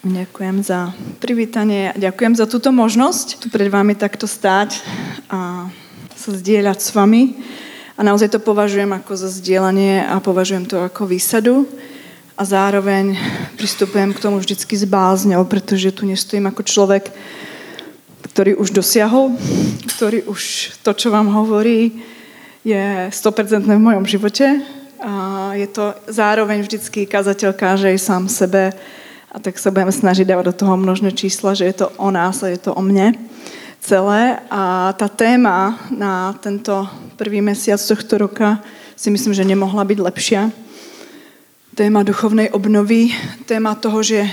Ďakujem za privítanie a ďakujem za túto možnosť tu pred vami takto stáť a sa zdieľať s vami. A naozaj to považujem ako za zdieľanie a považujem to ako výsadu. A zároveň pristupujem k tomu vždycky s bázňou, pretože tu nestojím ako človek, ktorý už dosiahol, ktorý už to, čo vám hovorí, je 100% v mojom živote. A je to zároveň vždycky kazateľ káže aj sám sebe a tak sa budeme snažiť dávať do toho množné čísla, že je to o nás a je to o mne celé. A tá téma na tento prvý mesiac tohto roka si myslím, že nemohla byť lepšia. Téma duchovnej obnovy, téma toho, že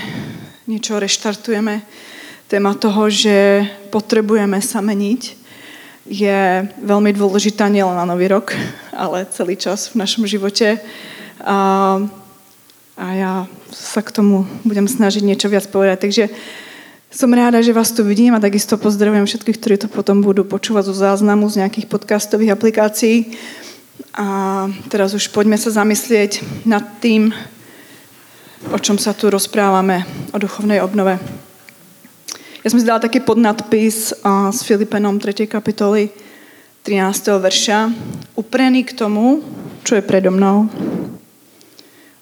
niečo reštartujeme, téma toho, že potrebujeme sa meniť, je veľmi dôležitá nielen na nový rok, ale celý čas v našom živote. A a ja sa k tomu budem snažiť niečo viac povedať. Takže som ráda, že vás tu vidím a takisto pozdravujem všetkých, ktorí to potom budú počúvať zo záznamu z nejakých podcastových aplikácií. A teraz už poďme sa zamyslieť nad tým, o čom sa tu rozprávame, o duchovnej obnove. Ja som si dala taký podnadpis s Filipenom 3. kapitoly 13. verša. Uprený k tomu, čo je predo mnou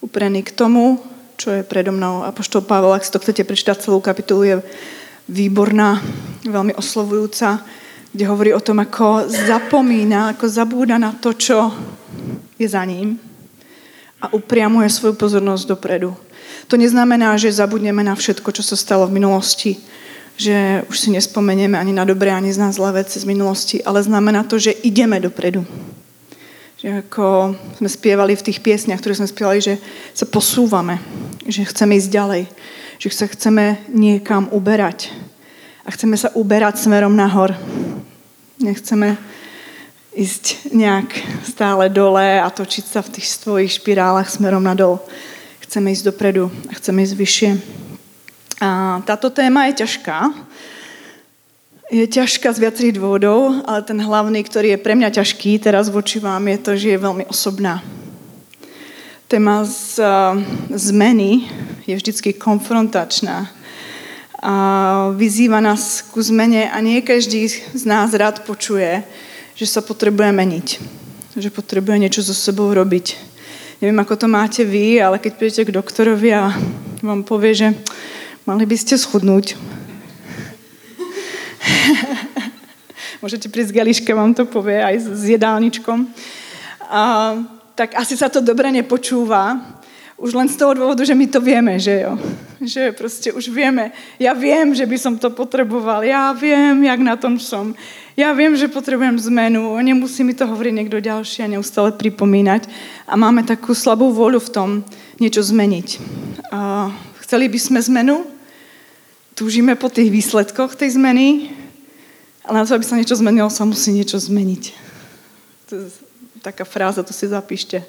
uprený k tomu, čo je predo mnou. A poštol Pavel, ak si to chcete prečítať celú kapitolu, je výborná, veľmi oslovujúca, kde hovorí o tom, ako zapomína, ako zabúda na to, čo je za ním a upriamuje svoju pozornosť dopredu. To neznamená, že zabudneme na všetko, čo sa stalo v minulosti, že už si nespomenieme ani na dobré, ani na zlé veci z minulosti, ale znamená to, že ideme dopredu. Že ako sme spievali v tých piesniach, ktoré sme spievali, že sa posúvame, že chceme ísť ďalej, že sa chceme niekam uberať. A chceme sa uberať smerom nahor. Nechceme ísť nejak stále dole a točiť sa v tých svojich špirálach smerom nadol. Chceme ísť dopredu a chceme ísť vyššie. A táto téma je ťažká, je ťažká z viacerých dôvodov, ale ten hlavný, ktorý je pre mňa ťažký teraz voči vám, je to, že je veľmi osobná. Téma z, uh, zmeny je vždycky konfrontačná a vyzýva nás ku zmene a nie každý z nás rád počuje, že sa potrebuje meniť. Že potrebuje niečo so sebou robiť. Neviem, ako to máte vy, ale keď prídete k doktorovi a vám povie, že mali by ste schudnúť, Môžete prísť k Eliške, vám to povie aj s jedálničkom. A, tak asi sa to dobre nepočúva. Už len z toho dôvodu, že my to vieme, že jo. Že proste už vieme. Ja viem, že by som to potreboval. Ja viem, jak na tom som. Ja viem, že potrebujem zmenu. Nemusí mi to hovoriť niekto ďalší a neustále pripomínať. A máme takú slabú voľu v tom niečo zmeniť. A chceli by sme zmenu? Túžime po tých výsledkoch tej zmeny? Ale na to, aby sa niečo zmenilo, sa musí niečo zmeniť. To je taká fráza, to si zapíšte.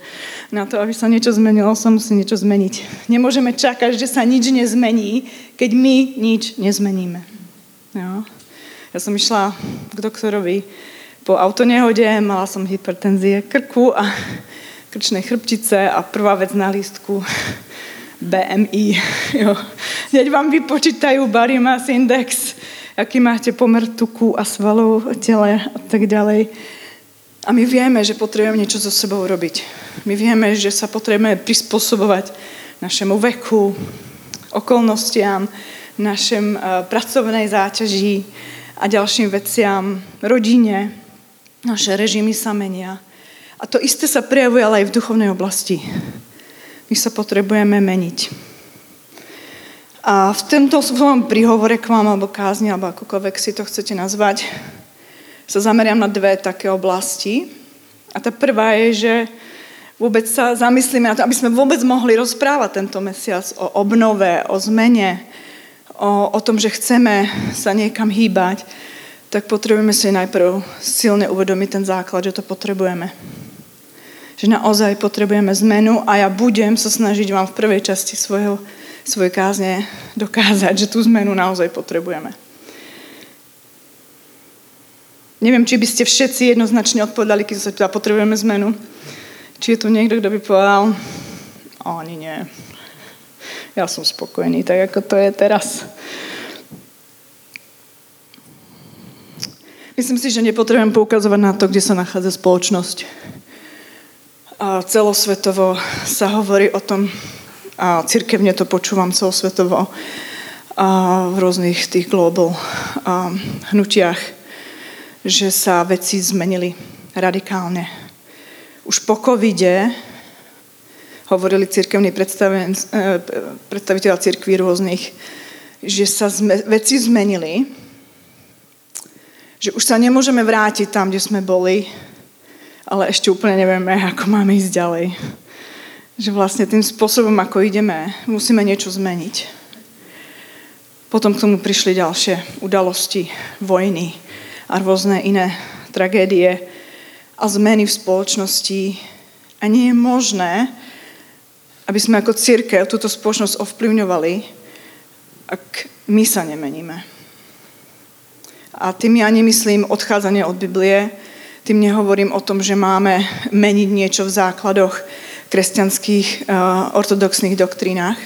Na to, aby sa niečo zmenilo, sa musí niečo zmeniť. Nemôžeme čakať, že sa nič nezmení, keď my nič nezmeníme. Jo? Ja som išla k doktorovi po autonehode, mala som hypertenzie krku a krčnej chrbtice a prvá vec na lístku BMI. Jo. Hneď vám vypočítajú body mass index aký máte pomer tuku a svalov v tele a tak ďalej. A my vieme, že potrebujeme niečo so sebou robiť. My vieme, že sa potrebujeme prispôsobovať našemu veku, okolnostiam, našem uh, pracovnej záťaži a ďalším veciam, rodine, naše režimy sa menia. A to isté sa prejavuje ale aj v duchovnej oblasti. My sa potrebujeme meniť. A v tomto svojom príhovore k vám, alebo kázni, alebo akokoľvek si to chcete nazvať, sa zameriam na dve také oblasti. A tá prvá je, že vôbec sa zamyslíme na to, aby sme vôbec mohli rozprávať tento mesiac o obnove, o zmene, o, o tom, že chceme sa niekam hýbať, tak potrebujeme si najprv silne uvedomiť ten základ, že to potrebujeme. Že naozaj potrebujeme zmenu a ja budem sa snažiť vám v prvej časti svojho svoje kázne dokázať, že tú zmenu naozaj potrebujeme. Neviem, či by ste všetci jednoznačne odpovedali, keď sa teda potrebujeme zmenu. Či je tu niekto, kto by povedal, oni nie. ja som spokojný, tak ako to je teraz. Myslím si, že nepotrebujem poukazovať na to, kde sa nachádza spoločnosť. A celosvetovo sa hovorí o tom, a církevne to počúvam celosvetovo, a v rôznych tých global a hnutiach, že sa veci zmenili radikálne. Už po covide hovorili církevní eh, predstaviteľa církví rôznych, že sa zme, veci zmenili, že už sa nemôžeme vrátiť tam, kde sme boli, ale ešte úplne nevieme, ako máme ísť ďalej. Že vlastne tým spôsobom, ako ideme, musíme niečo zmeniť. Potom k tomu prišli ďalšie udalosti, vojny a rôzne iné tragédie a zmeny v spoločnosti. A nie je možné, aby sme ako církev túto spoločnosť ovplyvňovali, ak my sa nemeníme. A tým ja nemyslím odchádzanie od Biblie, tým nehovorím o tom, že máme meniť niečo v základoch kresťanských uh, ortodoxných doktrínach.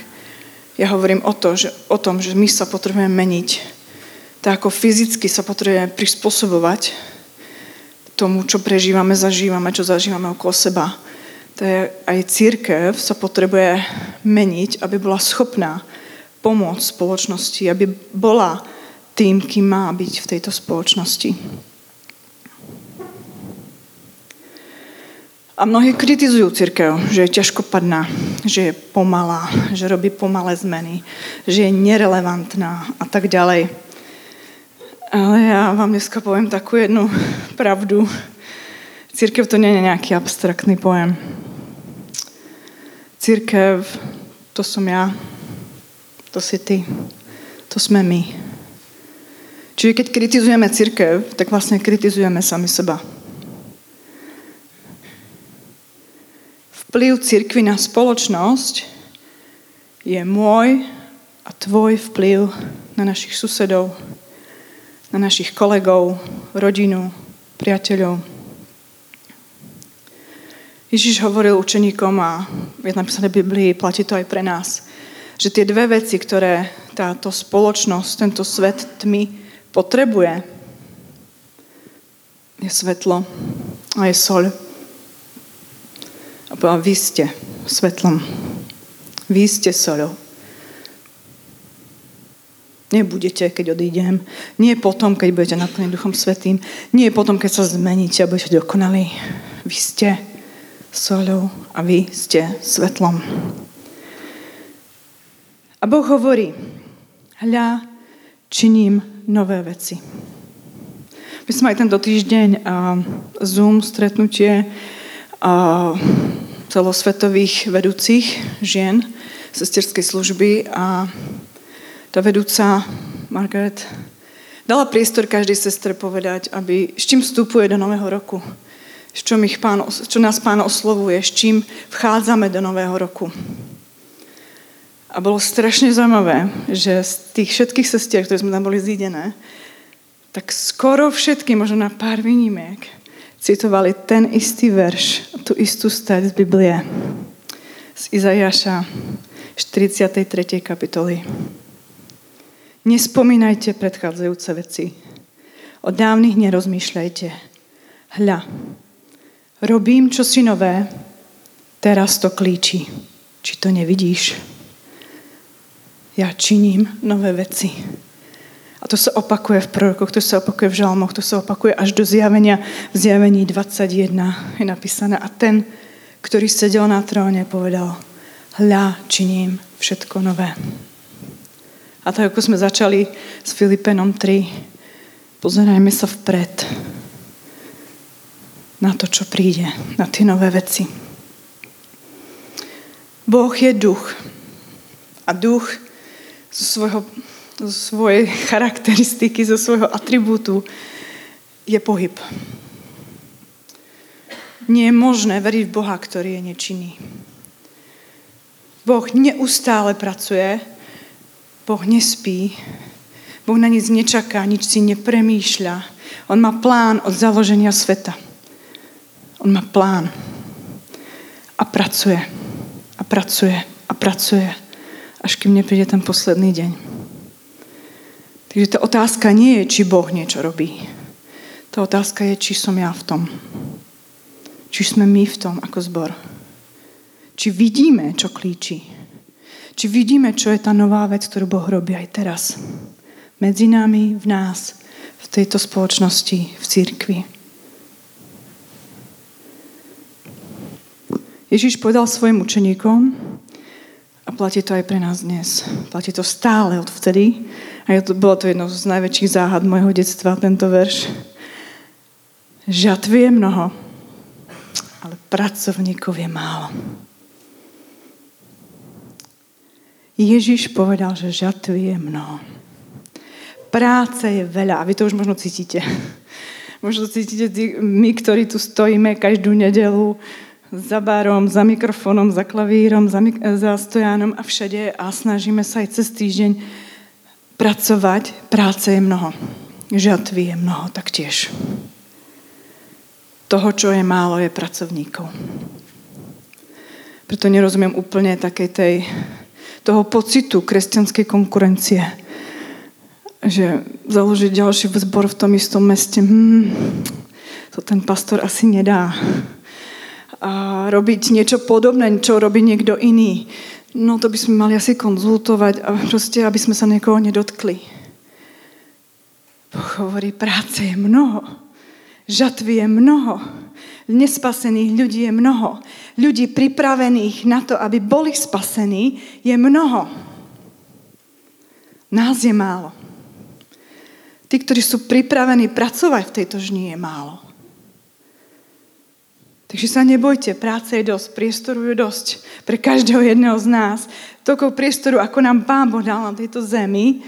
Ja hovorím o, to, že, o tom, že my sa potrebujeme meniť. Tak ako fyzicky sa potrebujeme prispôsobovať tomu, čo prežívame, zažívame, čo zažívame okolo seba to je, aj církev sa potrebuje meniť, aby bola schopná pomôcť spoločnosti, aby bola tým, kým má byť v tejto spoločnosti. A mnohí kritizujú církev, že je ťažkopadná, že je pomalá, že robí pomalé zmeny, že je nerelevantná a tak ďalej. Ale ja vám dneska poviem takú jednu pravdu. Církev to nie je nejaký abstraktný pojem. Církev, to som ja, to si ty, to sme my. Čiže keď kritizujeme církev, tak vlastne kritizujeme sami seba. Vplyv církvy na spoločnosť je môj a tvoj vplyv na našich susedov, na našich kolegov, rodinu, priateľov. Ježiš hovoril učeníkom a je napísané v Biblii, platí to aj pre nás, že tie dve veci, ktoré táto spoločnosť, tento svet tmy potrebuje, je svetlo a je soľ. A povedal, vy ste svetlom. Vy ste soľou. Nebudete, keď odídem. Nie potom, keď budete naplnení Duchom Svetým. Nie potom, keď sa zmeníte a budete dokonalí. Vy ste soľou a vy ste svetlom. A Boh hovorí, hľa, činím nové veci. My sme aj tento týždeň uh, Zoom stretnutie uh, celosvetových vedúcich žien sesterskej služby a tá vedúca Margaret dala priestor každej sestre povedať, aby, s čím vstupuje do nového roku čo, pán, čo nás pán oslovuje, s čím vchádzame do nového roku. A bolo strašne zaujímavé, že z tých všetkých sestier, ktoré sme tam boli zídené, tak skoro všetky, možno na pár výnimiek, citovali ten istý verš, tú istú stať z Biblie, z Izajaša 43. kapitoly. Nespomínajte predchádzajúce veci. O dávnych nerozmýšľajte. Hľa, Robím čosi nové, teraz to klíči. Či to nevidíš? Ja činím nové veci. A to sa opakuje v prorokoch, to sa opakuje v žalmoch, to sa opakuje až do zjavenia. V zjavení 21 je napísané. A ten, ktorý sedel na tróne, povedal, hľa, činím všetko nové. A tak, ako sme začali s Filipenom 3, pozerajme sa vpred na to, čo príde, na tie nové veci. Boh je duch. A duch zo, svojho, zo svojej charakteristiky, zo svojho atribútu je pohyb. Nie je možné veriť v Boha, ktorý je nečinný. Boh neustále pracuje, Boh nespí, Boh na nic nečaká, nič si nepremýšľa. On má plán od založenia sveta. On má plán. A pracuje. A pracuje. A pracuje. Až kým nepríde ten posledný deň. Takže tá otázka nie je, či Boh niečo robí. Tá otázka je, či som ja v tom. Či sme my v tom ako zbor. Či vidíme, čo klíči. Či vidíme, čo je tá nová vec, ktorú Boh robí aj teraz. Medzi nami, v nás, v tejto spoločnosti, v církvi. Ježiš povedal svojim učeníkom, a platí to aj pre nás dnes. Platí to stále odvtedy. A to, bolo to jedno z najväčších záhad môjho detstva, tento verš. Žatvy je mnoho, ale pracovníkov je málo. Ježiš povedal, že žatvy je mnoho. Práce je veľa a vy to už možno cítite. Možno cítite my, ktorí tu stojíme každú nedelu, za barom, za mikrofónom, za klavírom, za, mik- za stojánom a všade a snažíme sa aj cez týždeň pracovať. Práce je mnoho. Žatvy je mnoho taktiež. Toho, čo je málo, je pracovníkov. Preto nerozumiem úplne takej tej, toho pocitu kresťanskej konkurencie. Že založiť ďalší zbor v tom istom meste, hmm, to ten pastor asi nedá a robiť niečo podobné, čo robí niekto iný. No to by sme mali asi konzultovať a proste, aby sme sa niekoho nedotkli. Boh hovorí, práce je mnoho. Žatvy je mnoho. Nespasených ľudí je mnoho. Ľudí pripravených na to, aby boli spasení, je mnoho. Nás je málo. Tí, ktorí sú pripravení pracovať v tejto žni, je málo. Takže sa nebojte, práce je dosť, priestoru je dosť pre každého jedného z nás. Toľko priestoru, ako nám Pán Boh dal na tejto zemi,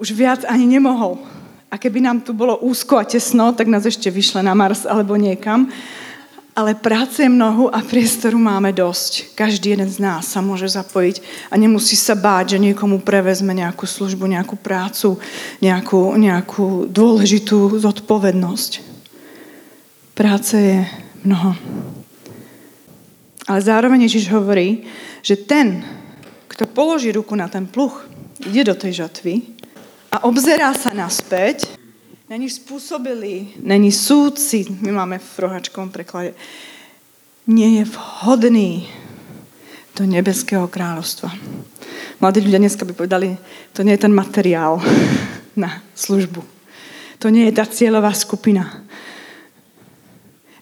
už viac ani nemohol. A keby nám tu bolo úzko a tesno, tak nás ešte vyšle na Mars alebo niekam. Ale práce je mnohu a priestoru máme dosť. Každý jeden z nás sa môže zapojiť a nemusí sa báť, že niekomu prevezme nejakú službu, nejakú prácu, nejakú, nejakú dôležitú zodpovednosť. Práce je mnoho. Ale zároveň Ježiš hovorí, že ten, kto položí ruku na ten pluch, ide do tej žatvy a obzerá sa naspäť, není spôsobili, není súdci, my máme v rohačkom preklade, nie je vhodný do nebeského kráľovstva. Mladí ľudia dneska by povedali, to nie je ten materiál na službu. To nie je tá cieľová skupina.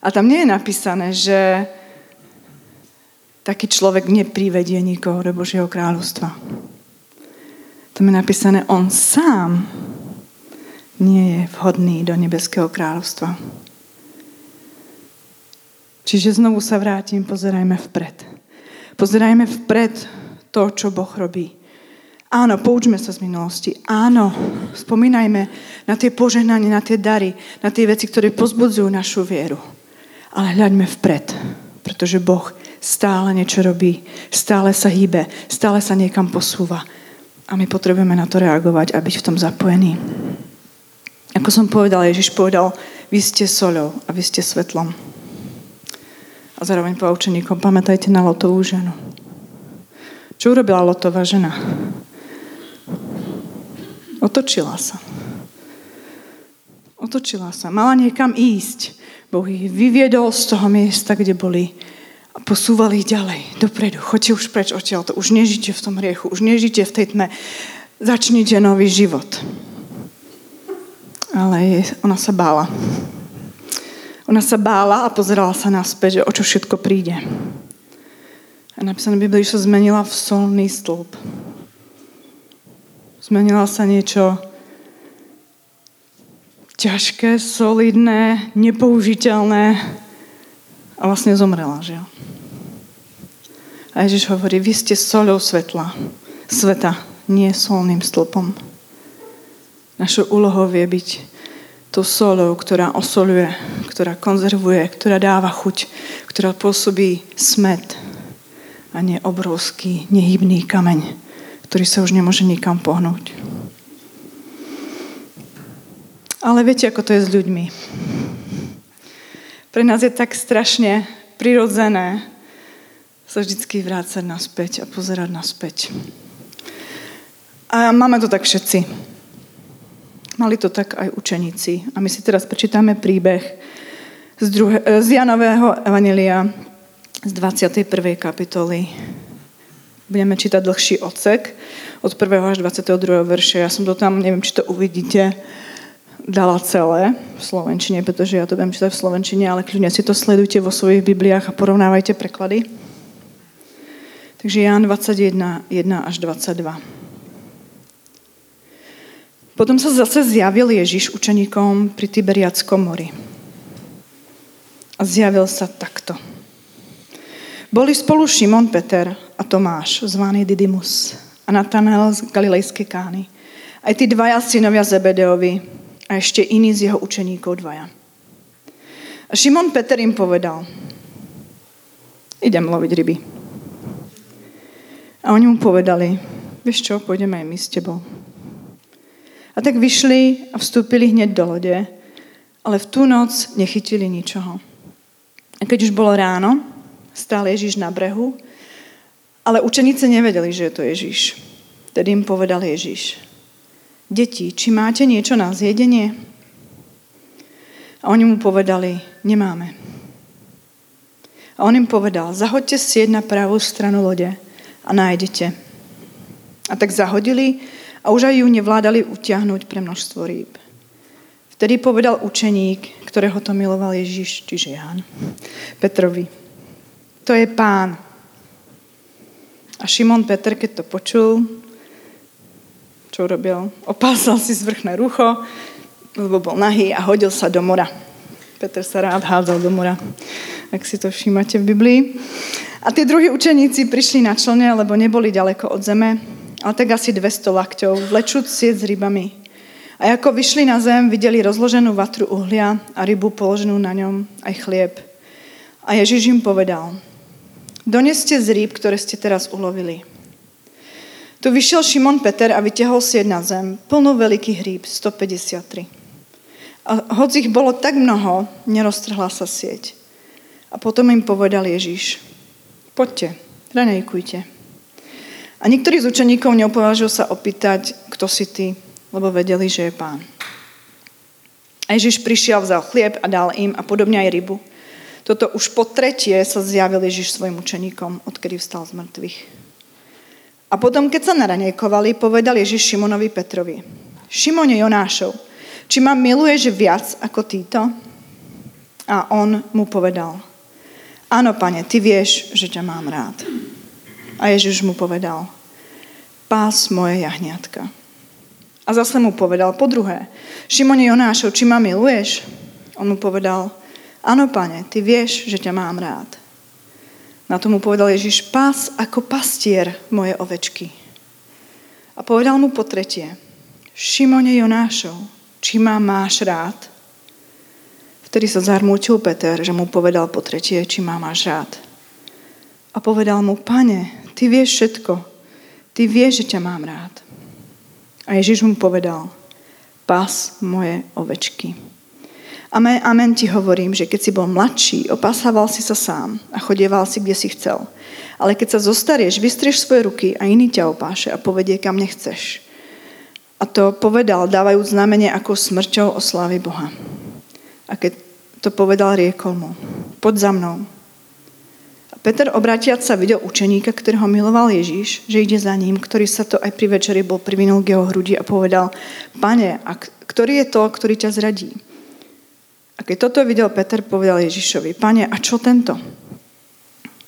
A tam nie je napísané, že taký človek neprivedie nikoho do Božieho kráľovstva. Tam je napísané, on sám nie je vhodný do nebeského kráľovstva. Čiže znovu sa vrátim, pozerajme vpred. Pozerajme vpred to, čo Boh robí. Áno, poučme sa z minulosti. Áno, spomínajme na tie požehnania, na tie dary, na tie veci, ktoré pozbudzujú našu vieru. Ale hľaďme vpred, pretože Boh stále niečo robí, stále sa hýbe, stále sa niekam posúva. A my potrebujeme na to reagovať a byť v tom zapojení. Ako som povedal, Ježiš povedal, vy ste soľou a vy ste svetlom. A zároveň po učeníkom, pamätajte na Lotovú ženu. Čo urobila Lotová žena? Otočila sa. Otočila sa. Mala niekam ísť. Boh ich vyviedol z toho miesta, kde boli a posúvali ich ďalej, dopredu. Choďte už preč odtiaľ, to už nežite v tom hriechu, už nežite v tej tme. Začnite nový život. Ale ona sa bála. Ona sa bála a pozerala sa naspäť, že o čo všetko príde. A napísané Biblii, že sa zmenila v solný stĺp. Zmenila sa niečo, ťažké, solidné, nepoužiteľné a vlastne zomrela, že? A Ježiš hovorí, vy ste soľou svetla, sveta, nie solným stĺpom. Našou úlohou je byť tou solou, ktorá osoluje, ktorá konzervuje, ktorá dáva chuť, ktorá pôsobí smet a nie obrovský, nehybný kameň, ktorý sa už nemôže nikam pohnúť. Ale viete, ako to je s ľuďmi. Pre nás je tak strašne prirodzené sa vždycky vrácať naspäť a pozerať naspäť. A máme to tak všetci. Mali to tak aj učeníci. A my si teraz prečítame príbeh z, druhe, z Janového Evanelia z 21. kapitoly. Budeme čítať dlhší odsek od 1. až 22. verše. Ja som to tam, neviem, či to uvidíte, dala celé v Slovenčine, pretože ja to budem čítať v Slovenčine, ale kľudne si to sledujte vo svojich Bibliách a porovnávajte preklady. Takže Ján 21, 1 až 22. Potom sa zase zjavil Ježiš učeníkom pri Tiberiackom mori. A zjavil sa takto. Boli spolu Šimon Peter a Tomáš, zvaný Didymus, a Natanael z Galilejskej kány. Aj tí dvaja synovia Zebedeovi a ešte iní z jeho učeníkov dvaja. A Šimon Peter im povedal, idem loviť ryby. A oni mu povedali, vieš čo, pôjdeme aj my s tebou. A tak vyšli a vstúpili hneď do lode, ale v tú noc nechytili ničoho. A keď už bolo ráno, stál Ježiš na brehu ale učeníci nevedeli, že je to Ježiš. Tedy im povedal Ježiš. Deti, či máte niečo na zjedenie? A oni mu povedali, nemáme. A on im povedal, zahoďte si na pravú stranu lode a nájdete. A tak zahodili a už aj ju nevládali utiahnuť pre množstvo rýb. Vtedy povedal učeník, ktorého to miloval Ježiš, čiže Ján, Petrovi. To je pán. A Šimon Peter, keď to počul, čo urobil? Opásal si zvrchné rucho, lebo bol nahý a hodil sa do mora. Peter sa rád hádzal do mora, ak si to všímate v Biblii. A tí druhí učeníci prišli na člne, lebo neboli ďaleko od zeme, ale tak asi 200 lakťov, vlečúc sieť s rybami. A ako vyšli na zem, videli rozloženú vatru uhlia a rybu položenú na ňom, aj chlieb. A Ježiš im povedal, Doneste z rýb, ktoré ste teraz ulovili. Tu vyšiel Šimon Peter a vytiahol sieť na zem, plnú veľkých rýb, 153. A hoď ich bolo tak mnoho, neroztrhla sa sieť. A potom im povedal Ježiš, poďte, ranejkujte. A niektorí z učeníkov neopovážil sa opýtať, kto si ty, lebo vedeli, že je pán. A Ježiš prišiel, vzal chlieb a dal im a podobne aj rybu. Toto už po tretie sa zjavil Ježiš svojim učeníkom, odkedy vstal z mŕtvych. A potom, keď sa naranejkovali, povedal Ježiš Šimonovi Petrovi, Šimone Jonášov, či ma miluješ viac ako títo? A on mu povedal, áno, pane, ty vieš, že ťa mám rád. A Ježiš mu povedal, pás moje jahňatka. A zase mu povedal po druhé, Šimone Jonášov, či ma miluješ? On mu povedal, Áno, pane, ty vieš, že ťa mám rád. Na tomu povedal Ježiš, pás ako pastier moje ovečky. A povedal mu po tretie, Šimone Jonášov, či ma máš rád? Vtedy sa zarmútil Peter, že mu povedal po tretie, či ma máš rád. A povedal mu, pane, ty vieš všetko, ty vieš, že ťa mám rád. A Ježiš mu povedal, pás moje ovečky. Amen, amen ti hovorím, že keď si bol mladší, opasával si sa sám a chodieval si, kde si chcel. Ale keď sa zostarieš, vystrieš svoje ruky a iný ťa opáše a povedie, kam nechceš. A to povedal, dávajúc znamenie ako smrťou slávy Boha. A keď to povedal, riekol mu, poď za mnou. A Peter obratiac sa videl učeníka, ktorého miloval Ježíš, že ide za ním, ktorý sa to aj pri večeri bol privinul k jeho hrudi a povedal, pane, a ktorý je to, ktorý ťa zradí? A keď toto videl Peter, povedal Ježišovi, pane, a čo tento?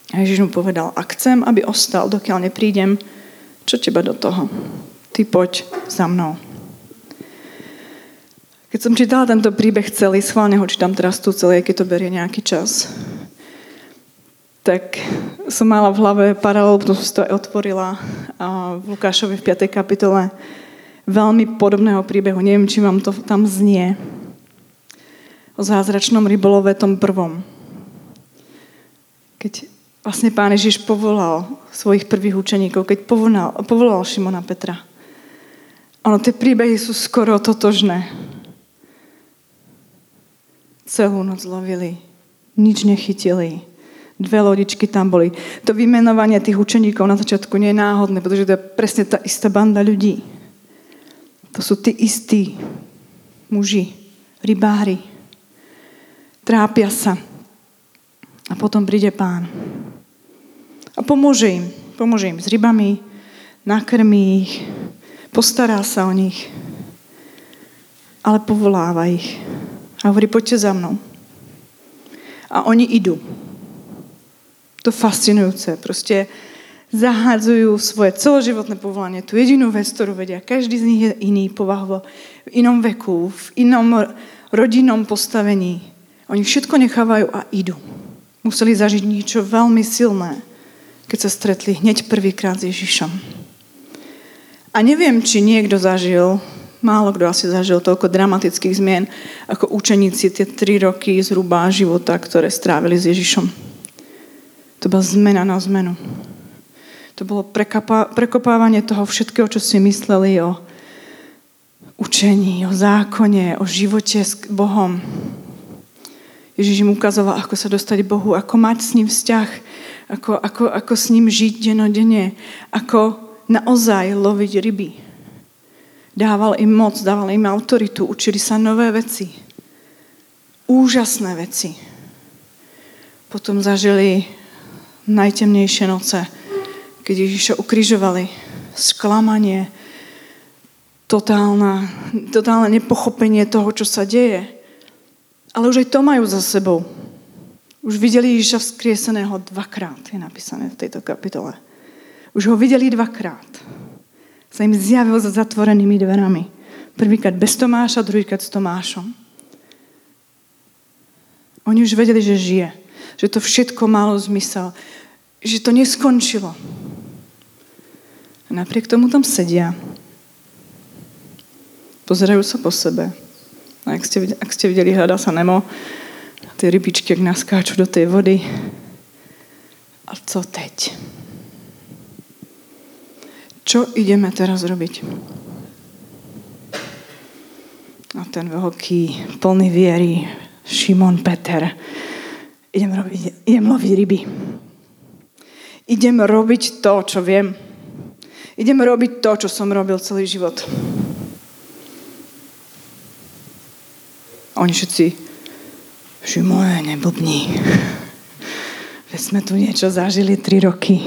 A Ježiš mu povedal, ak chcem, aby ostal, dokiaľ neprídem, čo teba do toho? Ty poď za mnou. Keď som čítala tento príbeh celý, schválne ho čítam teraz tu celý, keď to berie nejaký čas, tak som mala v hlave paralelu, potom som to aj otvorila v Lukášovi v 5. kapitole veľmi podobného príbehu. Neviem, či vám to tam znie o zázračnom rybolove tom prvom. Keď vlastne pán Ježiš povolal svojich prvých učeníkov, keď povolal, povolal Šimona Petra. Ono, tie príbehy sú skoro totožné. Celú noc lovili, nič nechytili. Dve lodičky tam boli. To vymenovanie tých učeníkov na začiatku nie je náhodné, pretože to je presne tá istá banda ľudí. To sú tí istí muži, rybári. Trápia sa. A potom príde pán. A pomôže im. Pomôže im s rybami, nakrmí ich, postará sa o nich. Ale povoláva ich. A hovorí, poďte za mnou. A oni idú. To fascinujúce. Proste zahádzajú svoje celoživotné povolanie, tú jedinú vec, ktorú vedia. Každý z nich je iný povahovo, v inom veku, v inom rodinnom postavení. Oni všetko nechávajú a idú. Museli zažiť niečo veľmi silné, keď sa stretli hneď prvýkrát s Ježišom. A neviem, či niekto zažil, málo kto asi zažil toľko dramatických zmien, ako učeníci tie tri roky zhruba života, ktoré strávili s Ježišom. To bola zmena na zmenu. To bolo prekopávanie toho všetkého, čo si mysleli o učení, o zákone, o živote s Bohom. Ježiš im ukazoval, ako sa dostať Bohu, ako mať s ním vzťah, ako, ako, ako s ním žiť denodene, ako naozaj loviť ryby. Dával im moc, dával im autoritu, učili sa nové veci. Úžasné veci. Potom zažili najtemnejšie noce, keď Ježiša ukrižovali, sklamanie, totálna, totálne nepochopenie toho, čo sa deje. Ale už aj to majú za sebou. Už videli Ježiša vzkrieseného dvakrát, je napísané v tejto kapitole. Už ho videli dvakrát. Sa im zjavil za zatvorenými dverami. Prvýkrát bez Tomáša, druhýkrát s Tomášom. Oni už vedeli, že žije. Že to všetko malo zmysel. Že to neskončilo. A napriek tomu tam sedia. Pozerajú sa po sebe. Ak ste, ak ste videli, hľadá sa Nemo, tie rybičky, ak naskáču do tej vody. A co teď? Čo ideme teraz robiť? A ten veľký, plný viery, Šimon Peter. Idem, robiť, idem loviť ryby. Idem robiť to, čo viem. Idem robiť to, čo som robil celý život. Oni všetci, že moje neblbní. Veď sme tu niečo zažili tri roky.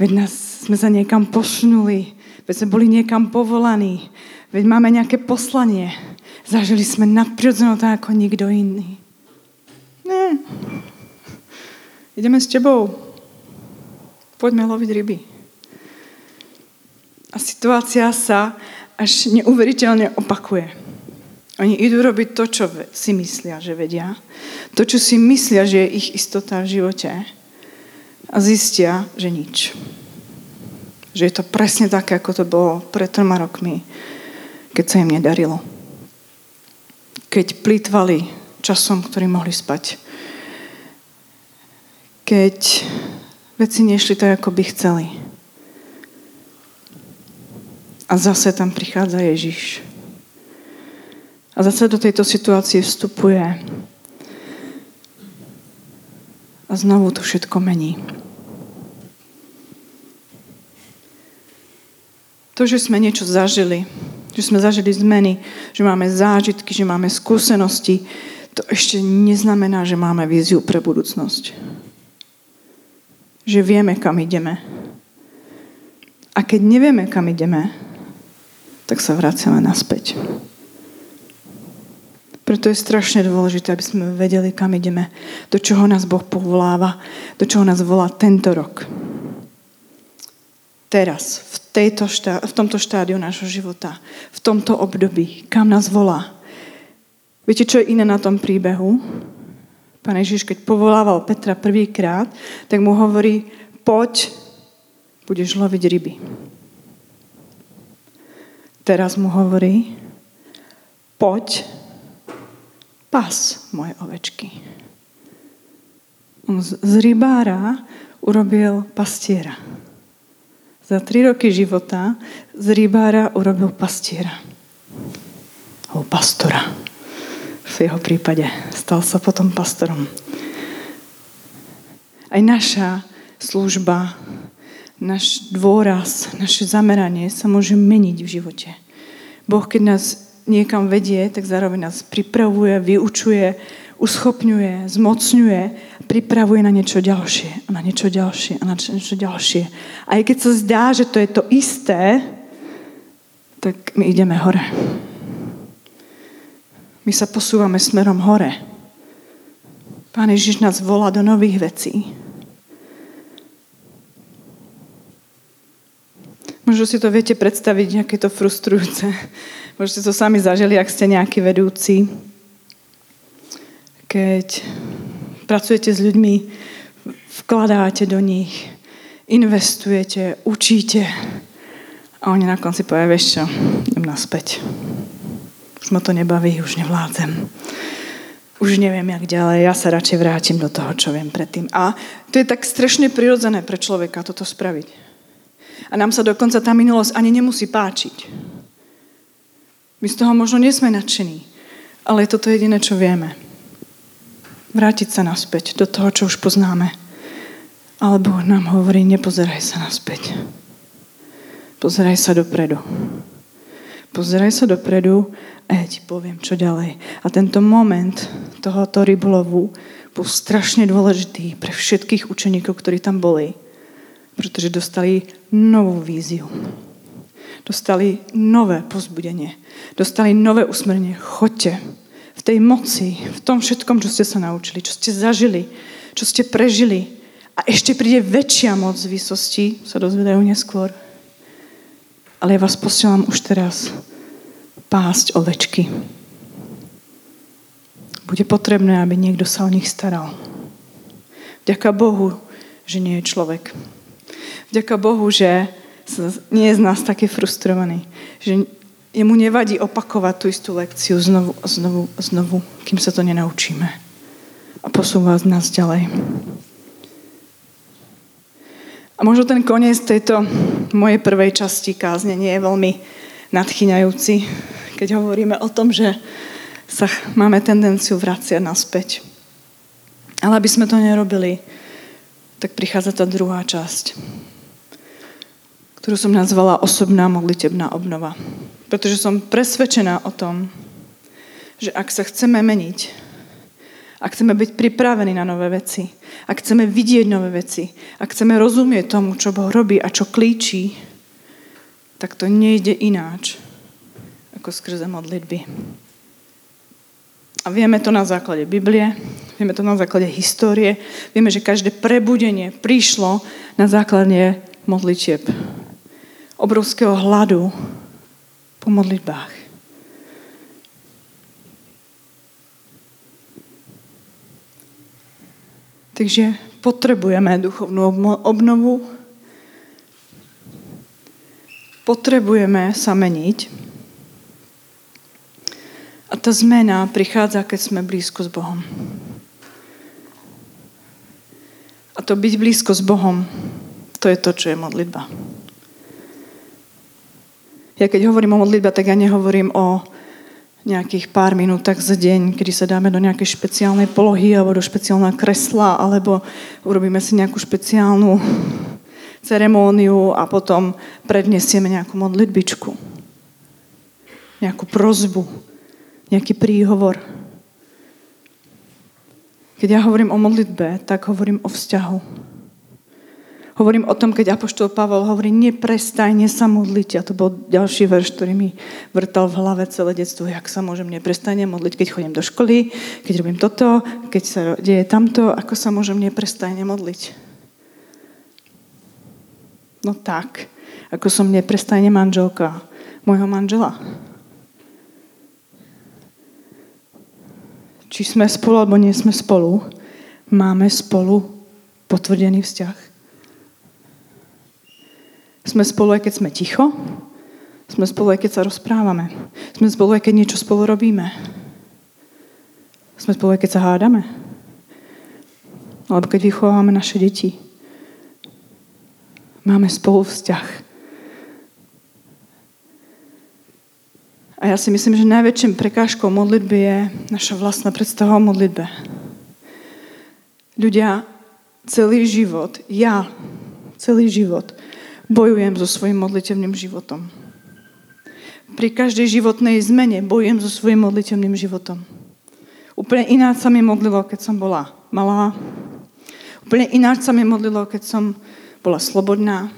Veď nás, sme sa niekam pošnuli. Veď sme boli niekam povolaní. Veď máme nejaké poslanie. Zažili sme nadprirodzené tak ako nikto iný. Nie. Ideme s tebou. Poďme loviť ryby. A situácia sa až neuveriteľne opakuje. Oni idú robiť to, čo si myslia, že vedia. To, čo si myslia, že je ich istota v živote. A zistia, že nič. Že je to presne také, ako to bolo pred troma rokmi, keď sa im nedarilo. Keď plýtvali časom, ktorý mohli spať. Keď veci nešli tak, ako by chceli a zase tam prichádza Ježiš. A zase do tejto situácie vstupuje. A znovu to všetko mení. To, že sme niečo zažili, že sme zažili zmeny, že máme zážitky, že máme skúsenosti, to ešte neznamená, že máme víziu pre budúcnosť. Že vieme, kam ideme. A keď nevieme, kam ideme, tak sa vraciame naspäť. Preto je strašne dôležité, aby sme vedeli, kam ideme, do čoho nás Boh povoláva, do čoho nás volá tento rok. Teraz, v, tejto štá, v tomto štádiu nášho života, v tomto období, kam nás volá. Viete, čo je iné na tom príbehu? Pán Ježiš, keď povolával Petra prvýkrát, tak mu hovorí, poď, budeš loviť ryby. Teraz mu hovorí, poď, pas moje ovečky. On z rybára urobil pastiera. Za tri roky života z rybára urobil pastiera. O pastora. V jeho prípade stal sa potom pastorom. Aj naša služba náš dôraz, naše zameranie sa môže meniť v živote. Boh, keď nás niekam vedie, tak zároveň nás pripravuje, vyučuje, uschopňuje, zmocňuje, pripravuje na niečo ďalšie, a na niečo ďalšie, a na niečo ďalšie. Aj keď sa zdá, že to je to isté, tak my ideme hore. My sa posúvame smerom hore. Pán Ježiš nás volá do nových vecí. Možno si to viete predstaviť, aké to frustrujúce. Možno to sami zažili, ak ste nejakí vedúci keď pracujete s ľuďmi, vkladáte do nich, investujete, učíte a oni na konci povedia, vieš čo, idem naspäť. Už ma to nebaví, už nevládzem. Už neviem, jak ďalej, ja sa radšej vrátim do toho, čo viem predtým. A to je tak strašne prirodzené pre človeka toto spraviť. A nám sa dokonca tá minulosť ani nemusí páčiť. My z toho možno nie sme nadšení, ale je toto jediné, čo vieme. Vrátiť sa naspäť do toho, čo už poznáme. Alebo nám hovorí, nepozeraj sa naspäť. Pozeraj sa dopredu. Pozeraj sa dopredu a ja ti poviem, čo ďalej. A tento moment tohoto rybolovu bol strašne dôležitý pre všetkých učeníkov, ktorí tam boli. Pretože dostali novú víziu. Dostali nové pozbudenie. Dostali nové usmernenie. Choďte v tej moci, v tom všetkom, čo ste sa naučili, čo ste zažili, čo ste prežili. A ešte príde väčšia moc z výsosti, sa dozvedajú neskôr. Ale ja vás posielam už teraz pásť ovečky. Bude potrebné, aby niekto sa o nich staral. Vďaka Bohu, že nie je človek. Vďaka Bohu, že nie je z nás taký frustrovaný. Že Jemu nevadí opakovať tú istú lekciu znovu a znovu a znovu, kým sa to nenaučíme. A posúva nás ďalej. A možno ten koniec tejto mojej prvej časti kázne nie je veľmi nadchyňajúci, keď hovoríme o tom, že sa máme tendenciu vraciať naspäť. Ale aby sme to nerobili, tak prichádza tá druhá časť, ktorú som nazvala osobná modlitebná obnova. Pretože som presvedčená o tom, že ak sa chceme meniť, ak chceme byť pripravení na nové veci, ak chceme vidieť nové veci, ak chceme rozumieť tomu, čo Boh robí a čo klíči, tak to nejde ináč ako skrze modlitby. A vieme to na základe Biblie, vieme to na základe histórie, vieme, že každé prebudenie prišlo na základe modlitieb. Obrovského hladu po modlitbách. Takže potrebujeme duchovnú obnovu, potrebujeme sa meniť a tá zmena prichádza, keď sme blízko s Bohom. A to byť blízko s Bohom, to je to, čo je modlitba. Ja keď hovorím o modlitbe, tak ja nehovorím o nejakých pár minútach za deň, kedy sa dáme do nejakej špeciálnej polohy alebo do špeciálneho kresla, alebo urobíme si nejakú špeciálnu ceremóniu a potom predniesieme nejakú modlitbičku. Nejakú prozbu, nejaký príhovor. Keď ja hovorím o modlitbe, tak hovorím o vzťahu Hovorím o tom, keď Apoštol Pavel hovorí, neprestajne sa modliť. A to bol ďalší verš, ktorý mi vrtal v hlave celé detstvo. Jak sa môžem neprestajne modliť, keď chodím do školy, keď robím toto, keď sa deje tamto, ako sa môžem neprestajne modliť? No tak, ako som neprestajne manželka môjho manžela. Či sme spolu, alebo nie sme spolu, máme spolu potvrdený vzťah. Sme spolu, aj keď sme ticho. Sme spolu, aj keď sa rozprávame. Sme spolu, aj keď niečo spolu robíme. Sme spolu, aj keď sa hádame. Alebo keď vychovávame naše deti. Máme spolu vzťah. A ja si myslím, že najväčším prekážkou modlitby je naša vlastná predstava o modlitbe. Ľudia celý život, ja celý život bojujem so svojim modlitevným životom. Pri každej životnej zmene bojujem so svojím modliteľným životom. Úplne ináč sa mi modlilo, keď som bola malá. Úplne ináč sa mi modlilo, keď som bola slobodná.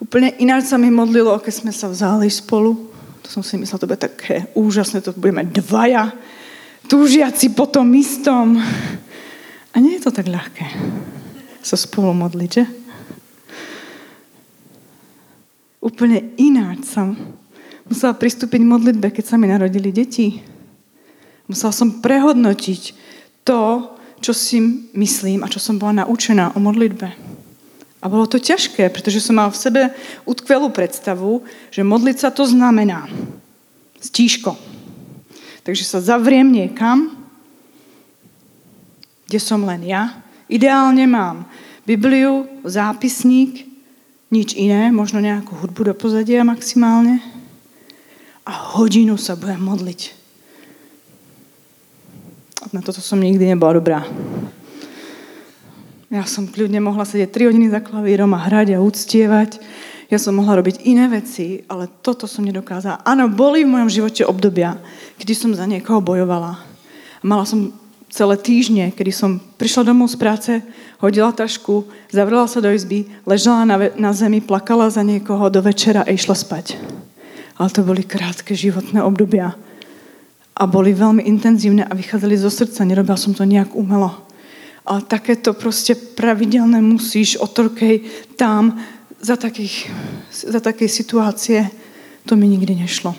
Úplne ináč sa mi modlilo, keď sme sa vzali spolu. To som si myslela, to bude také úžasné, to budeme dvaja, túžiaci po tom istom. A nie je to tak ľahké sa spolu modliť, že? Úplne ináč som musela pristúpiť modlitbe, keď sa mi narodili deti. Musela som prehodnotiť to, čo si myslím a čo som bola naučená o modlitbe. A bolo to ťažké, pretože som mala v sebe utkvelú predstavu, že modliť sa to znamená stíško. Takže sa zavriem niekam, kde som len ja. Ideálne mám Bibliu, zápisník, nič iné, možno nejakú hudbu do pozadia maximálne. A hodinu sa budem modliť. Na toto som nikdy nebola dobrá. Ja som kľudne mohla sedieť 3 hodiny za klavírom a hrať a uctievať. Ja som mohla robiť iné veci, ale toto som nedokázala. Áno, boli v mojom živote obdobia, kedy som za niekoho bojovala. Mala som celé týždne, kedy som prišla domov z práce, hodila tašku, zavrela sa do izby, ležala na, na zemi, plakala za niekoho do večera a išla spať. Ale to boli krátke životné obdobia. A boli veľmi intenzívne a vychádzali zo srdca. Nerobila som to nejak umelo ale takéto proste pravidelné musíš otrkej tam za, takých, za takej situácie, to mi nikdy nešlo.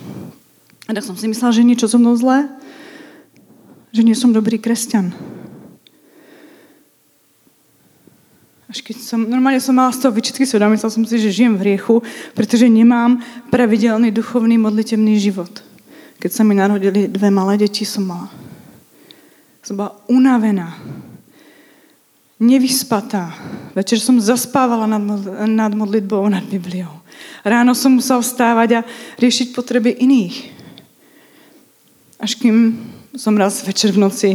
A tak som si myslela, že niečo so mnou zlé, že nie som dobrý kresťan. Až keď som, normálne som mala z toho vyčitky sveda, myslela som si, že žijem v hriechu, pretože nemám pravidelný duchovný modlitevný život. Keď sa mi narodili dve malé deti, som mala. Som bola unavená nevyspatá. Večer som zaspávala nad, nad modlitbou, nad Bibliou. Ráno som musel vstávať a riešiť potreby iných. Až kým som raz večer v noci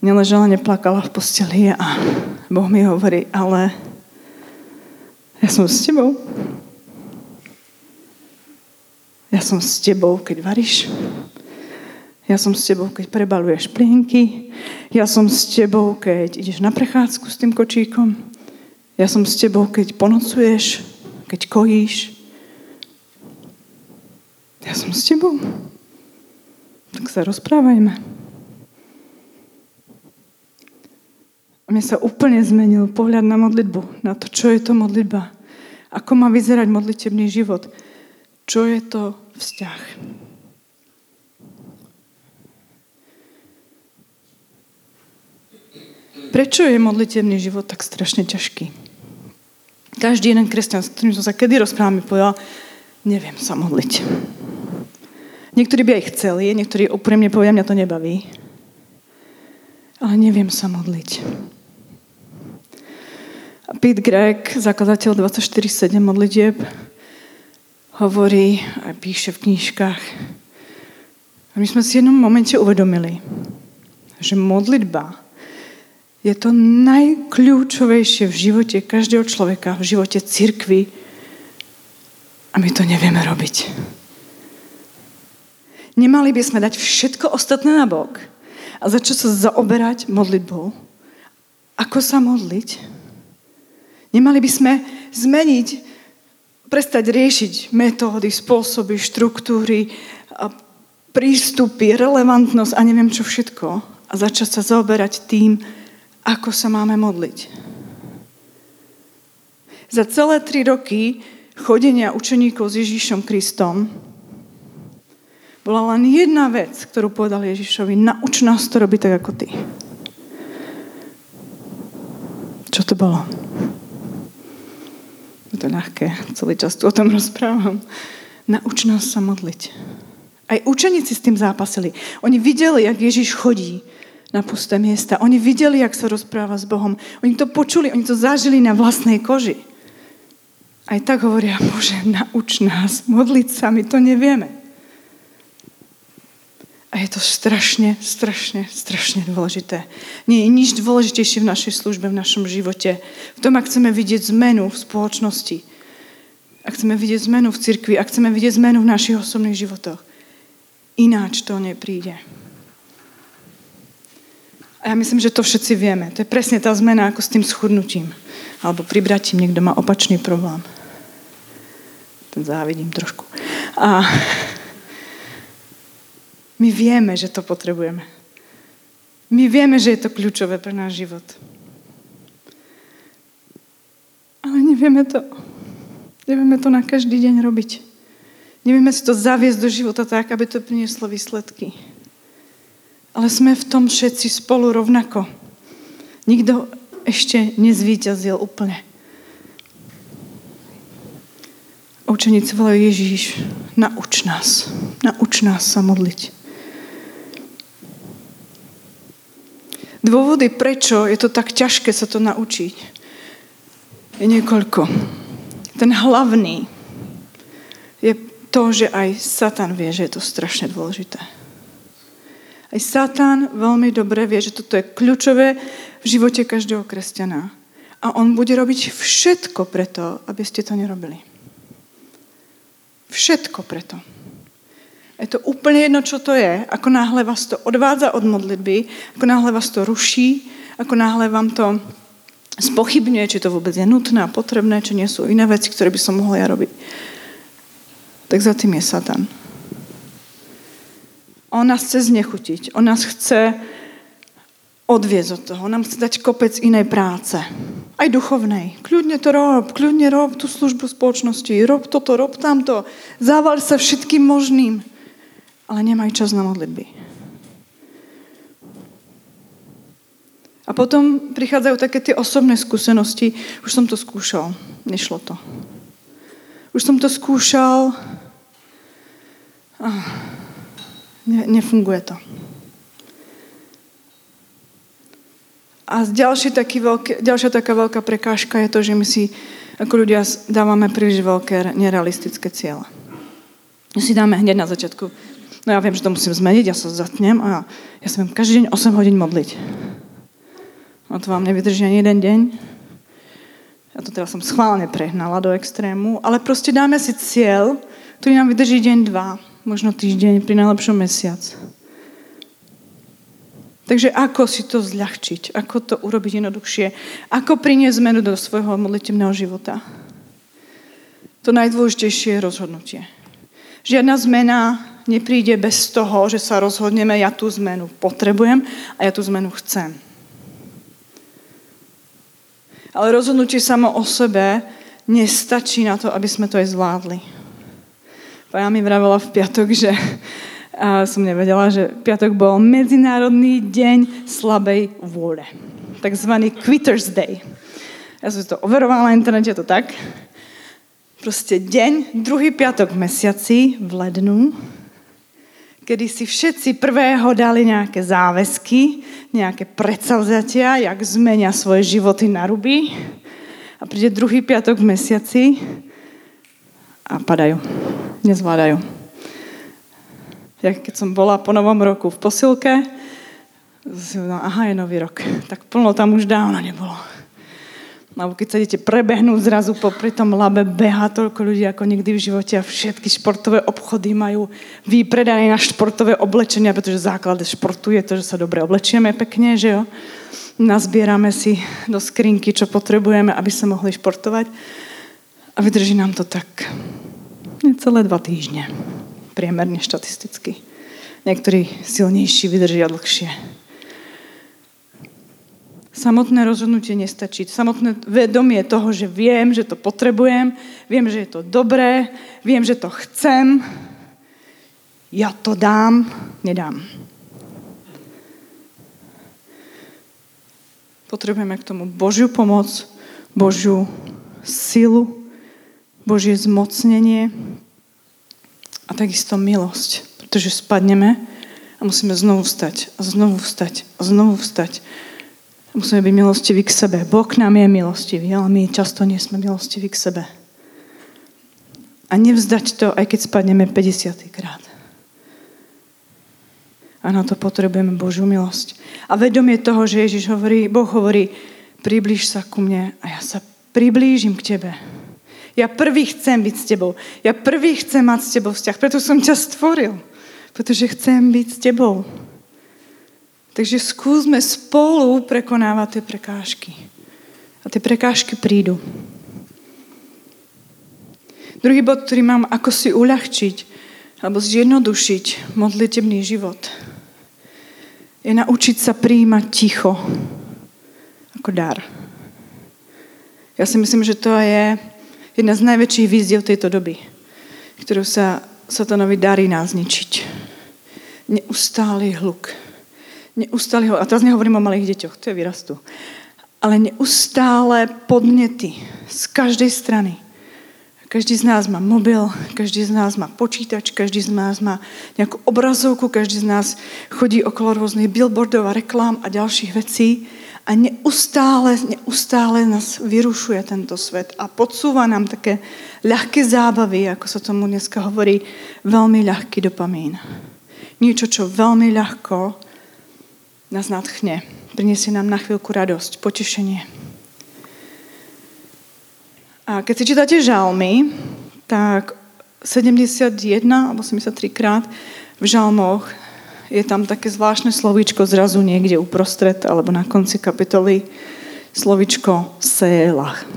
neležala, neplakala v posteli a Boh mi hovorí, ale ja som s tebou. Ja som s tebou, keď varíš. Ja som s tebou, keď prebaluješ plienky. Ja som s tebou, keď ideš na prechádzku s tým kočíkom. Ja som s tebou, keď ponocuješ, keď kojíš. Ja som s tebou. Tak sa rozprávajme. A mne sa úplne zmenil pohľad na modlitbu, na to, čo je to modlitba. Ako má vyzerať modlitebný život. Čo je to vzťah. Prečo je modlitevný život tak strašne ťažký? Každý jeden kresťan, s ktorým som sa kedy rozprával, mi povedal, neviem sa modliť. Niektorí by aj chceli, niektorí úprimne povedia, mňa to nebaví. Ale neviem sa modliť. A Pete Gregg, zakladateľ 24-7 modlitieb, hovorí a píše v knížkach. A my sme si v jednom momente uvedomili, že modlitba je to najkľúčovejšie v živote každého človeka, v živote cirkvy a my to nevieme robiť. Nemali by sme dať všetko ostatné na bok a začať sa zaoberať modlitbou. Ako sa modliť? Nemali by sme zmeniť, prestať riešiť metódy, spôsoby, štruktúry, prístupy, relevantnosť a neviem čo všetko a začať sa zaoberať tým, ako sa máme modliť. Za celé tri roky chodenia učeníkov s Ježíšom Kristom bola len jedna vec, ktorú povedal Ježišovi. Nauč nás to robiť tak ako ty. Čo to bolo? Je to ľahké, celý čas tu o tom rozprávam. Nauč nás sa modliť. Aj učeníci s tým zápasili. Oni videli, jak Ježiš chodí na pusté miesta. Oni videli, jak sa rozpráva s Bohom. Oni to počuli, oni to zažili na vlastnej koži. Aj tak hovoria, Bože, nauč nás modliť sa, my to nevieme. A je to strašne, strašne, strašne dôležité. Nie je nič dôležitejšie v našej službe, v našom živote. V tom, ak chceme vidieť zmenu v spoločnosti. Ak chceme vidieť zmenu v cirkvi, ak chceme vidieť zmenu v našich osobných životoch, ináč to nepríde. A ja myslím, že to všetci vieme. To je presne tá zmena ako s tým schudnutím. Alebo pribratím, niekto má opačný problém. Ten závidím trošku. A my vieme, že to potrebujeme. My vieme, že je to kľúčové pre náš život. Ale nevieme to. Nevieme to na každý deň robiť. Nevieme si to zaviesť do života tak, aby to prinieslo výsledky. Ale sme v tom všetci spolu rovnako. Nikto ešte nezvýťazil úplne. Učeníci volajú Ježíš, nauč nás. Nauč nás sa modliť. Dôvody, prečo je to tak ťažké sa to naučiť, je niekoľko. Ten hlavný je to, že aj Satan vie, že je to strašne dôležité. Aj Satan veľmi dobre vie, že toto je kľúčové v živote každého kresťana. A on bude robiť všetko preto, aby ste to nerobili. Všetko preto. Je to úplne jedno, čo to je. Ako náhle vás to odvádza od modlitby, ako náhle vás to ruší, ako náhle vám to spochybňuje, či to vôbec je nutné a potrebné, či nie sú iné veci, ktoré by som mohla ja robiť. Tak za tým je Satan. On nás chce znechutiť. On nás chce odviezť od toho. On nám chce dať kopec inej práce. Aj duchovnej. Kľudne to rob, kľudne rob tú službu spoločnosti. Rob toto, rob tamto. Zával sa všetkým možným ale nemajú čas na modlitby. A potom prichádzajú také tie osobné skúsenosti. Už som to skúšal. Nešlo to. Už som to skúšal. Ah, ne, nefunguje to. A ďalší taký veľké, ďalšia taká veľká prekážka je to, že my si ako ľudia dávame príliš veľké nerealistické ciele. Si dáme hneď na začiatku no ja viem, že to musím zmeniť, ja sa zatnem a ja sa viem každý deň 8 hodín modliť. No to vám nevydrží ani jeden deň. Ja to teraz som schválne prehnala do extrému, ale proste dáme si cieľ, ktorý nám vydrží deň, dva, možno týždeň, pri najlepšom mesiac. Takže ako si to zľahčiť? Ako to urobiť jednoduchšie? Ako priniesť zmenu do svojho modlitevného života? To najdôležitejšie je rozhodnutie. Žiadna zmena nepríde bez toho, že sa rozhodneme, ja tú zmenu potrebujem a ja tú zmenu chcem. Ale rozhodnutie samo o sebe nestačí na to, aby sme to aj zvládli. Pája mi vravela v piatok, že a som nevedela, že piatok bol Medzinárodný deň slabej vôle. Takzvaný Quitters Day. Ja som to overovala na internete, to tak. Proste deň, druhý piatok v mesiaci, v lednu, kedy si všetci prvého dali nejaké záväzky, nejaké predsavzatia, jak zmenia svoje životy na ruby. A príde druhý piatok v mesiaci a padajú. Nezvládajú. Ja keď som bola po novom roku v posilke, aha, je nový rok. Tak plno tam už dávno nebolo. Alebo keď sa idete prebehnúť zrazu popri tom labe, beha toľko ľudí ako nikdy v živote a všetky športové obchody majú výpredané na športové oblečenia, pretože základ športu je to, že sa dobre oblečieme pekne, že jo. Nazbierame si do skrinky, čo potrebujeme, aby sa mohli športovať. A vydrží nám to tak celé dva týždne. Priemerne štatisticky. Niektorí silnejší vydržia dlhšie. Samotné rozhodnutie nestačí. Samotné vedomie toho, že viem, že to potrebujem, viem, že je to dobré, viem, že to chcem, ja to dám, nedám. Potrebujeme k tomu Božiu pomoc, Božiu silu, Božie zmocnenie a takisto milosť, pretože spadneme a musíme znovu vstať a znovu vstať a znovu vstať Musíme byť milostiví k sebe. Boh k nám je milostivý, ale my často nie sme milostiví k sebe. A nevzdať to, aj keď spadneme 50. krát. A na to potrebujeme Božiu milosť. A vedomie toho, že Ježiš hovorí, Boh hovorí, priblíž sa ku mne a ja sa priblížim k tebe. Ja prvý chcem byť s tebou. Ja prvý chcem mať s tebou vzťah. Preto som ťa stvoril. Pretože chcem byť s tebou. Takže skúsme spolu prekonávať tie prekážky. A tie prekážky prídu. Druhý bod, ktorý mám, ako si uľahčiť alebo zjednodušiť modlitebný život, je naučiť sa príjmať ticho ako dar. Ja si myslím, že to je jedna z najväčších výzdiev tejto doby, ktorú sa satanovi darí nás zničiť. Neustály hluk. Neustály hluk. A teraz nehovorím o malých deťoch, to je vyrastu. Ale neustále podnety z každej strany. Každý z nás má mobil, každý z nás má počítač, každý z nás má nejakú obrazovku, každý z nás chodí okolo rôznych billboardov a reklám a ďalších vecí a neustále, neustále nás vyrušuje tento svet a podsúva nám také ľahké zábavy, ako sa tomu dneska hovorí, veľmi ľahký dopamín. Niečo, čo veľmi ľahko nás nadchne. Priniesie nám na chvíľku radosť, potešenie. A keď si čítate žalmy, tak 71 alebo 73 krát v žalmoch je tam také zvláštne slovíčko zrazu niekde uprostred alebo na konci kapitoly slovíčko Sélach.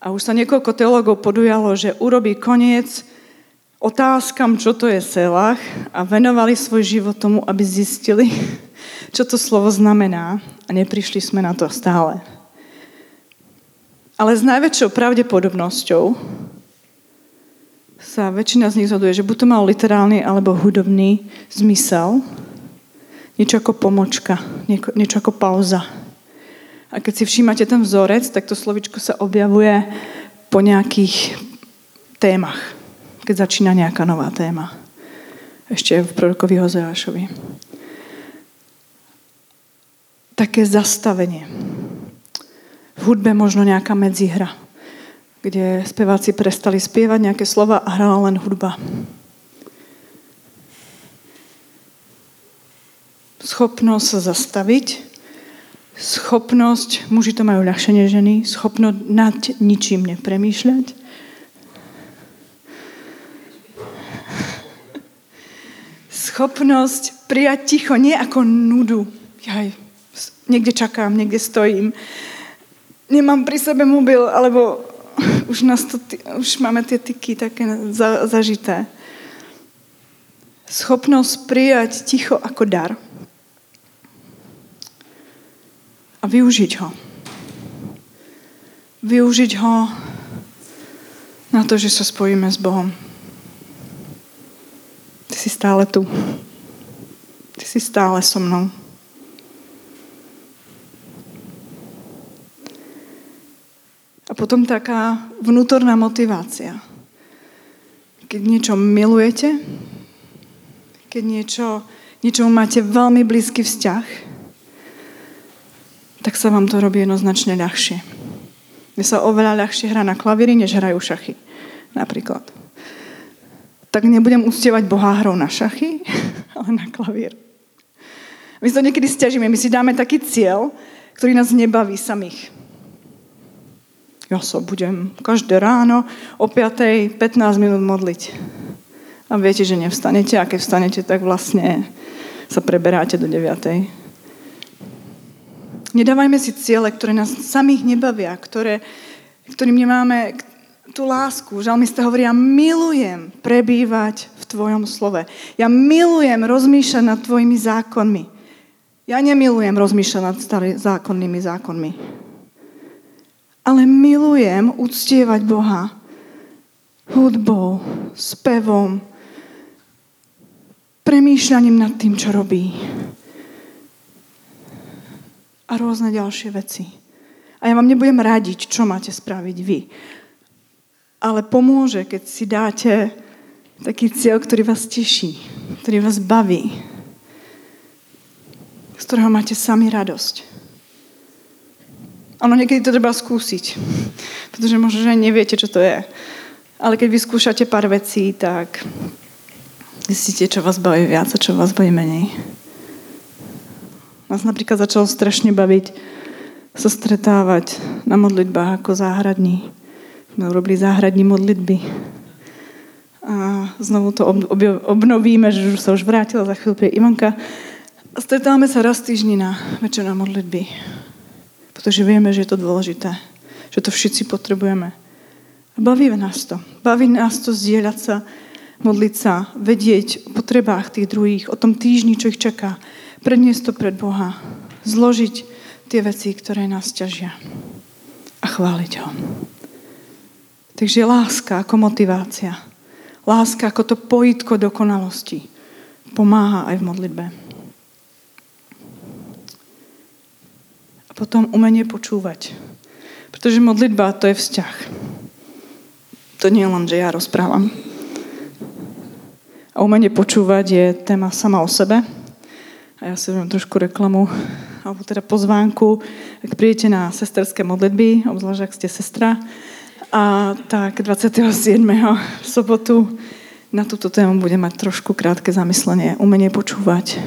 A už sa niekoľko teológov podujalo, že urobí koniec otázkam, čo to je Sélach a venovali svoj život tomu, aby zistili, čo to slovo znamená a neprišli sme na to stále. Ale s najväčšou pravdepodobnosťou sa väčšina z nich zhoduje, že buď to mal literálny alebo hudobný zmysel, niečo ako pomočka, niečo ako pauza. A keď si všímate ten vzorec, tak to slovičko sa objavuje po nejakých témach, keď začína nejaká nová téma. Ešte v prorokovi Hozeášovi. Také zastavenie. V hudbe možno nejaká medzihra kde speváci prestali spievať nejaké slova a hrala len hudba. Schopnosť sa zastaviť, schopnosť, muži to majú ľahšie než ženy, schopnosť nad ničím nepremýšľať, schopnosť prijať ticho, nie ako nudu. Ja niekde čakám, niekde stojím. Nemám pri sebe mobil, alebo už, nás to, už máme tie tyky také za, zažité. Schopnosť prijať ticho ako dar a využiť ho. Využiť ho na to, že sa spojíme s Bohom. Ty si stále tu. Ty si stále so mnou. A potom taká vnútorná motivácia. Keď niečo milujete, keď niečo, niečomu máte veľmi blízky vzťah, tak sa vám to robí jednoznačne ľahšie. Mne sa oveľa ľahšie hrá na klavíri, než hrajú šachy. Napríklad. Tak nebudem uctievať Boha hrou na šachy, ale na klavír. My si to niekedy stiažíme. My si dáme taký cieľ, ktorý nás nebaví samých ja sa budem každé ráno o 5. 15 minút modliť. A viete, že nevstanete a keď vstanete, tak vlastne sa preberáte do 9. Nedávajme si ciele, ktoré nás samých nebavia, ktoré, ktorým nemáme tú lásku. Žalmista hovorí, ja milujem prebývať v Tvojom slove. Ja milujem rozmýšľať nad Tvojimi zákonmi. Ja nemilujem rozmýšľať nad zákonnými zákonmi ale milujem uctievať Boha hudbou, spevom, premýšľaním nad tým, čo robí. A rôzne ďalšie veci. A ja vám nebudem radiť, čo máte spraviť vy. Ale pomôže, keď si dáte taký cieľ, ktorý vás teší, ktorý vás baví, z ktorého máte sami radosť. Ono niekedy to treba skúsiť, pretože možno, že neviete, čo to je. Ale keď vyskúšate pár vecí, tak zistíte, čo vás baví viac a čo vás baví menej. Nás napríklad začalo strašne baviť sa stretávať na modlitbách ako záhradní. Sme urobili záhradní modlitby. A znovu to obnovíme, že už sa už vrátila za chvíľu pri Ivanka. Stretávame sa raz týždni na večerné modlitby. Pretože vieme, že je to dôležité. Že to všetci potrebujeme. A baví nás to. Baví nás to zdieľať sa, modliť sa, vedieť o potrebách tých druhých, o tom týždni, čo ich čaká. Predniesť to pred Boha. Zložiť tie veci, ktoré nás ťažia. A chváliť ho. Takže láska ako motivácia. Láska ako to pojitko dokonalosti. Pomáha aj v modlitbe. A potom umenie počúvať. Pretože modlitba to je vzťah. To nie je len, že ja rozprávam. A umenie počúvať je téma sama o sebe. A ja si viem trošku reklamu, alebo teda pozvánku, ak prídete na sesterské modlitby, obzvlášť ak ste sestra, a tak 27. v sobotu na túto tému bude mať trošku krátke zamyslenie. Umenie počúvať.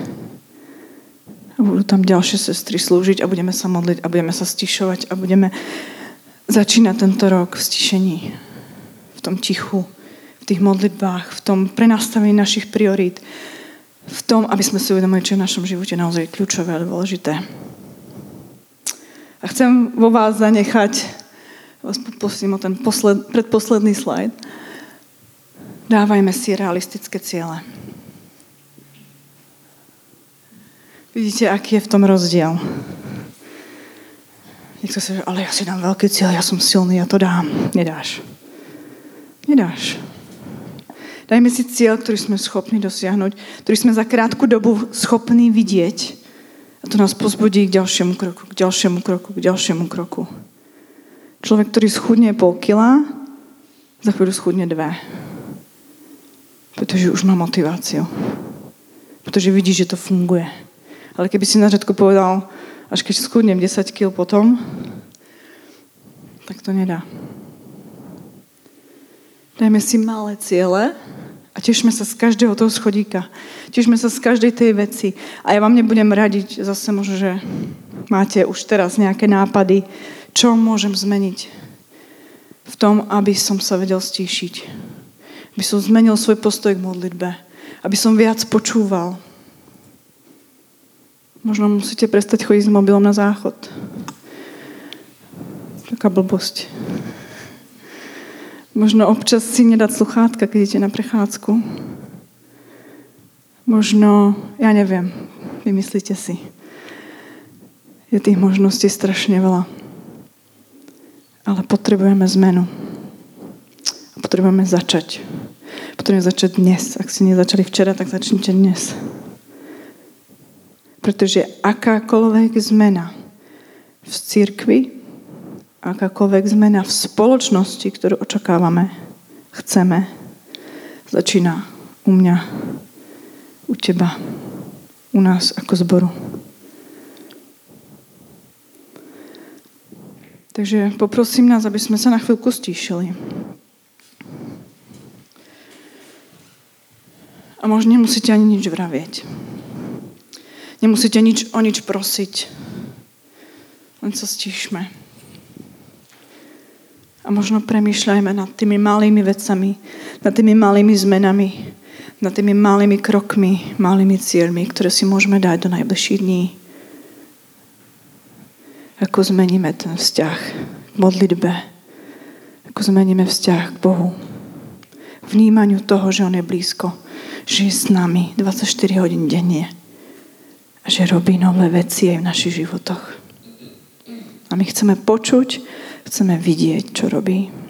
Budú tam ďalšie sestry slúžiť a budeme sa modliť a budeme sa stišovať a budeme začínať tento rok v stišení. V tom tichu, v tých modlitbách, v tom prenastavení našich priorít, v tom, aby sme si uvedomili, čo je v našom živote naozaj kľúčové a dôležité. A chcem vo vás zanechať vás poprosím o ten posled, predposledný slajd. Dávajme si realistické ciele. Vidíte, aký je v tom rozdiel. Niekto sa ale ja si dám veľký cieľ, ja som silný, ja to dám. Nedáš. Nedáš. Dajme si cieľ, ktorý sme schopní dosiahnuť, ktorý sme za krátku dobu schopní vidieť. A to nás pozbudí k ďalšiemu kroku, k ďalšiemu kroku, k ďalšiemu kroku. Človek, ktorý schudne pol kila, za chvíľu schudne dve. Pretože už má motiváciu. Pretože vidí, že to funguje. Ale keby si na řadku povedal, až keď schudnem 10 kg potom, tak to nedá. Dajme si malé ciele a tešme sa z každého toho schodíka. Tešme sa z každej tej veci. A ja vám nebudem radiť, zase možno, že máte už teraz nejaké nápady, čo môžem zmeniť v tom, aby som sa vedel stíšiť. Aby som zmenil svoj postoj k modlitbe. Aby som viac počúval. Možno musíte prestať chodiť s mobilom na záchod. Taká blbosť. Možno občas si nedať sluchátka, keď idete na prechádzku. Možno, ja neviem, vymyslíte si. Je tých možností strašne veľa. Ale potrebujeme zmenu. Potrebujeme začať. Potrebujeme začať dnes. Ak ste nezačali včera, tak začnite dnes. Pretože akákoľvek zmena v cirkvi, akákoľvek zmena v spoločnosti, ktorú očakávame, chceme, začína u mňa, u teba, u nás ako zboru. Takže poprosím nás, aby sme sa na chvíľku stíšili. A možno nemusíte ani nič vravieť. Nemusíte nič, o nič prosiť. Len sa stíšme. A možno premýšľajme nad tými malými vecami, nad tými malými zmenami, nad tými malými krokmi, malými cieľmi, ktoré si môžeme dať do najbližších dní ako zmeníme ten vzťah k modlitbe, ako zmeníme vzťah k Bohu. Vnímaniu toho, že On je blízko, že je s nami 24 hodín denne a že robí nové veci aj v našich životoch. A my chceme počuť, chceme vidieť, čo robí.